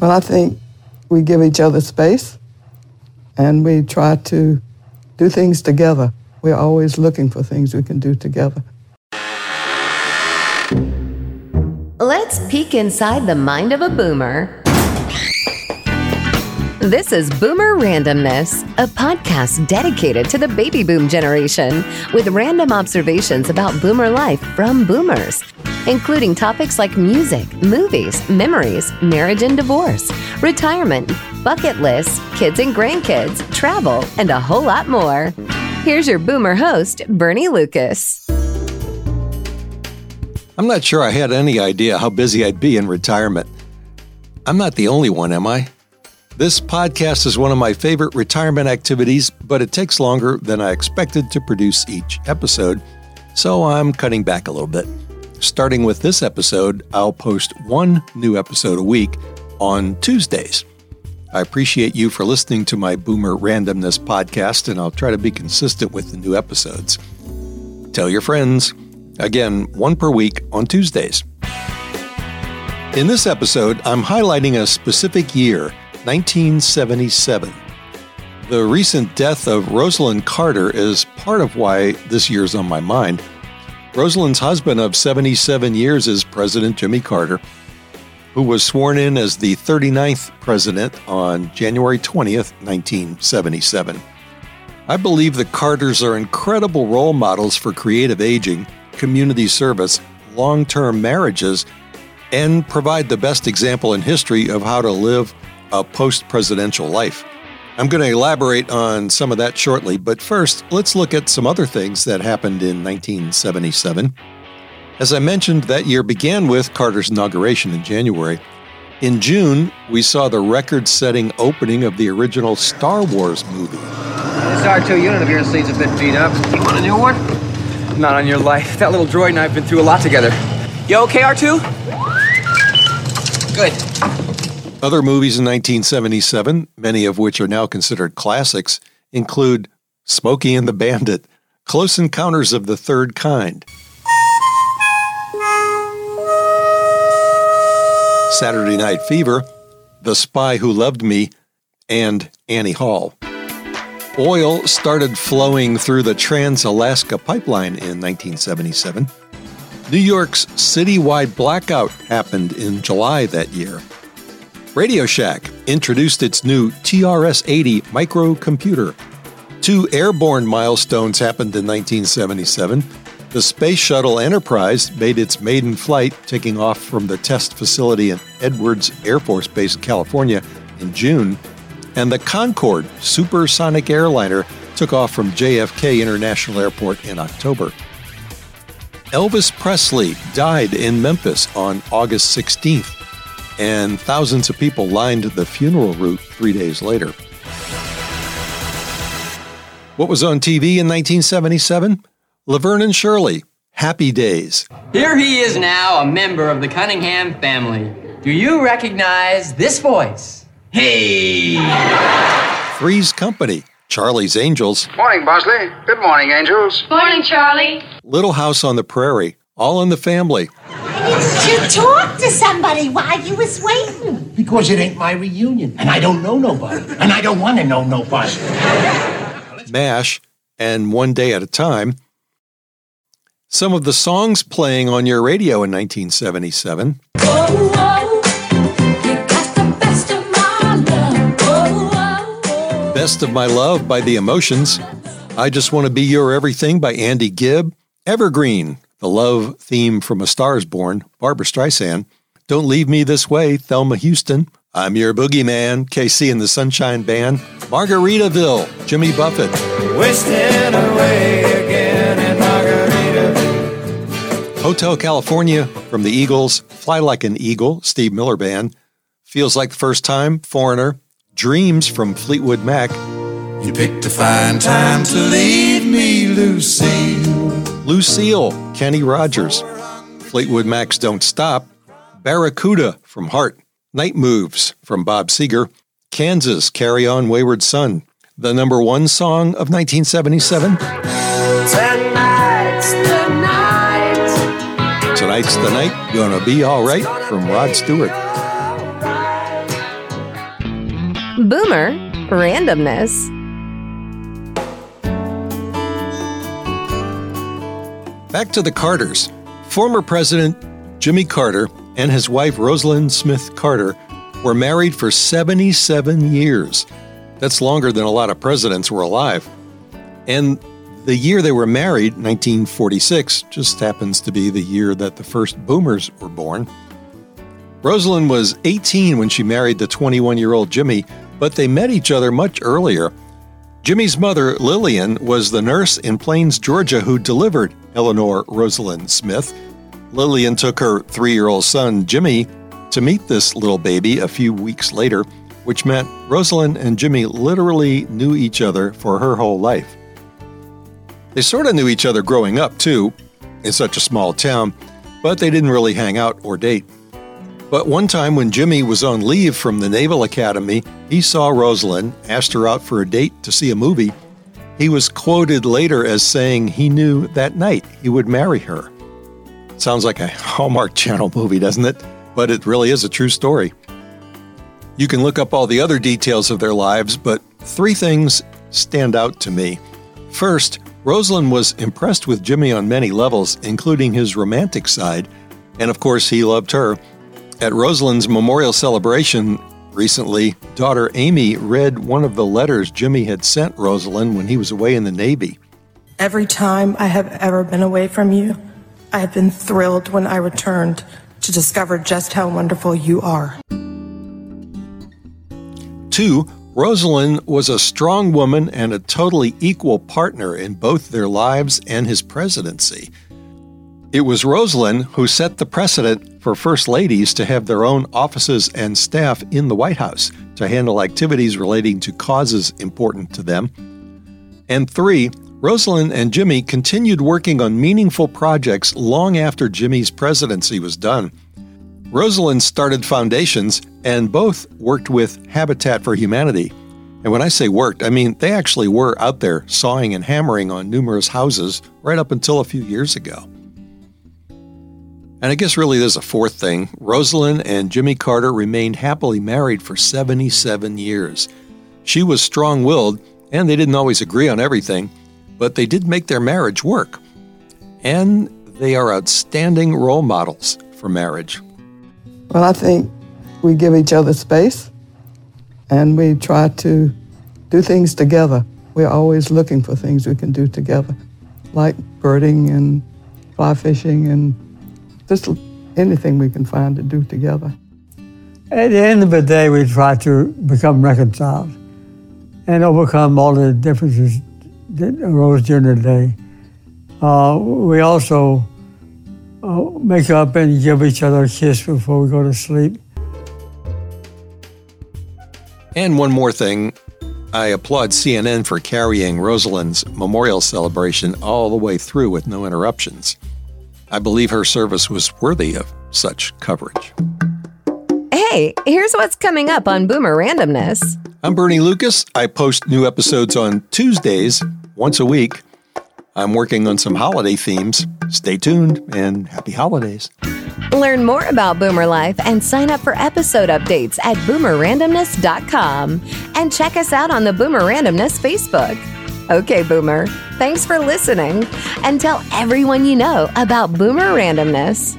Well, I think we give each other space and we try to do things together. We're always looking for things we can do together. Let's peek inside the mind of a boomer. This is Boomer Randomness, a podcast dedicated to the baby boom generation with random observations about boomer life from boomers, including topics like music, movies, memories, marriage and divorce, retirement, bucket lists, kids and grandkids, travel, and a whole lot more. Here's your boomer host, Bernie Lucas. I'm not sure I had any idea how busy I'd be in retirement. I'm not the only one, am I? This podcast is one of my favorite retirement activities, but it takes longer than I expected to produce each episode, so I'm cutting back a little bit. Starting with this episode, I'll post one new episode a week on Tuesdays. I appreciate you for listening to my Boomer Randomness podcast, and I'll try to be consistent with the new episodes. Tell your friends. Again, one per week on Tuesdays. In this episode, I'm highlighting a specific year 1977. The recent death of Rosalynn Carter is part of why this year's on my mind. Rosalynn's husband of 77 years is President Jimmy Carter, who was sworn in as the 39th president on January 20th, 1977. I believe the Carters are incredible role models for creative aging, community service, long term marriages, and provide the best example in history of how to live a post presidential life. I'm going to elaborate on some of that shortly, but first, let's look at some other things that happened in 1977. As I mentioned, that year began with Carter's inauguration in January. In June, we saw the record setting opening of the original Star Wars movie. This R2 unit of yours seems a bit beat up. You want a new one? Not on your life. That little droid and I have been through a lot together. You okay, R2? Good. Other movies in 1977, many of which are now considered classics, include Smokey and the Bandit, Close Encounters of the Third Kind, Saturday Night Fever, The Spy Who Loved Me, and Annie Hall. Oil started flowing through the Trans Alaska Pipeline in 1977. New York's citywide blackout happened in July that year. Radio Shack introduced its new TRS 80 microcomputer. Two airborne milestones happened in 1977. The Space Shuttle Enterprise made its maiden flight, taking off from the test facility in Edwards Air Force Base, California, in June. And the Concorde supersonic airliner took off from JFK International Airport in October. Elvis Presley died in Memphis on August 16th and thousands of people lined the funeral route three days later. What was on TV in 1977? Laverne and Shirley, Happy Days. Here he is now, a member of the Cunningham family. Do you recognize this voice? Hey! Three's Company, Charlie's Angels. Morning, Bosley. Good morning, Angels. Morning, Charlie. Little House on the Prairie, All in the Family. You talk to somebody while you was waiting. Because it ain't my reunion, and I don't know nobody, and I don't want to know nobody. MASH, and One Day at a Time. Some of the songs playing on your radio in 1977. Best of My Love by The Emotions. I Just Want to Be Your Everything by Andy Gibb. Evergreen, the love theme from A Star is Born, Barbra Streisand. Don't Leave Me This Way, Thelma Houston. I'm Your Boogeyman, KC and the Sunshine Band. Margaritaville, Jimmy Buffett. Wasting away again in Margaritaville. Hotel California from the Eagles, Fly Like an Eagle, Steve Miller Band. Feels Like the First Time, Foreigner. Dreams from Fleetwood Mac. You picked a fine time to leave me, Lucille. Lucille, Kenny Rogers. Fleetwood Mac's Don't Stop. Barracuda from Heart. Night Moves from Bob Seger. Kansas, Carry On Wayward Son. The number one song of 1977. Tonight's the night. Tonight's the Night, Gonna Be Alright from Rod Stewart. Boomer Randomness. Back to the Carters. Former President Jimmy Carter and his wife Rosalynn Smith Carter were married for 77 years. That's longer than a lot of presidents were alive. And the year they were married, 1946, just happens to be the year that the first boomers were born. Rosalynn was 18 when she married the 21 year old Jimmy, but they met each other much earlier. Jimmy's mother, Lillian, was the nurse in Plains, Georgia, who delivered Eleanor Rosalynn Smith. Lillian took her three year old son, Jimmy, to meet this little baby a few weeks later, which meant Rosalynn and Jimmy literally knew each other for her whole life. They sort of knew each other growing up, too, in such a small town, but they didn't really hang out or date. But one time when Jimmy was on leave from the Naval Academy, he saw Rosalynn, asked her out for a date to see a movie. He was quoted later as saying he knew that night he would marry her. Sounds like a Hallmark Channel movie, doesn't it? But it really is a true story. You can look up all the other details of their lives, but three things stand out to me. First, Rosalynn was impressed with Jimmy on many levels, including his romantic side, and of course, he loved her. At Rosalynn's memorial celebration recently, daughter Amy read one of the letters Jimmy had sent Rosalynn when he was away in the Navy. Every time I have ever been away from you, I have been thrilled when I returned to discover just how wonderful you are. Two, Rosalynn was a strong woman and a totally equal partner in both their lives and his presidency. It was Rosalynn who set the precedent for First Ladies to have their own offices and staff in the White House to handle activities relating to causes important to them. And three, Rosalynn and Jimmy continued working on meaningful projects long after Jimmy's presidency was done. Rosalynn started foundations, and both worked with Habitat for Humanity. And when I say worked, I mean they actually were out there sawing and hammering on numerous houses right up until a few years ago. And I guess really there's a fourth thing. Rosalynn and Jimmy Carter remained happily married for 77 years. She was strong willed, and they didn't always agree on everything, but they did make their marriage work. And they are outstanding role models for marriage. Well, I think we give each other space and we try to do things together. We're always looking for things we can do together, like birding and fly fishing and just anything we can find to do together. At the end of the day, we try to become reconciled and overcome all the differences that arose during the day. Uh, we also uh, make up and give each other a kiss before we go to sleep. And one more thing I applaud CNN for carrying Rosalynn's memorial celebration all the way through with no interruptions. I believe her service was worthy of such coverage. Hey, here's what's coming up on Boomer Randomness. I'm Bernie Lucas. I post new episodes on Tuesdays, once a week. I'm working on some holiday themes. Stay tuned and happy holidays. Learn more about Boomer Life and sign up for episode updates at boomerrandomness.com. And check us out on the Boomer Randomness Facebook. Okay, Boomer, thanks for listening. And tell everyone you know about Boomer Randomness.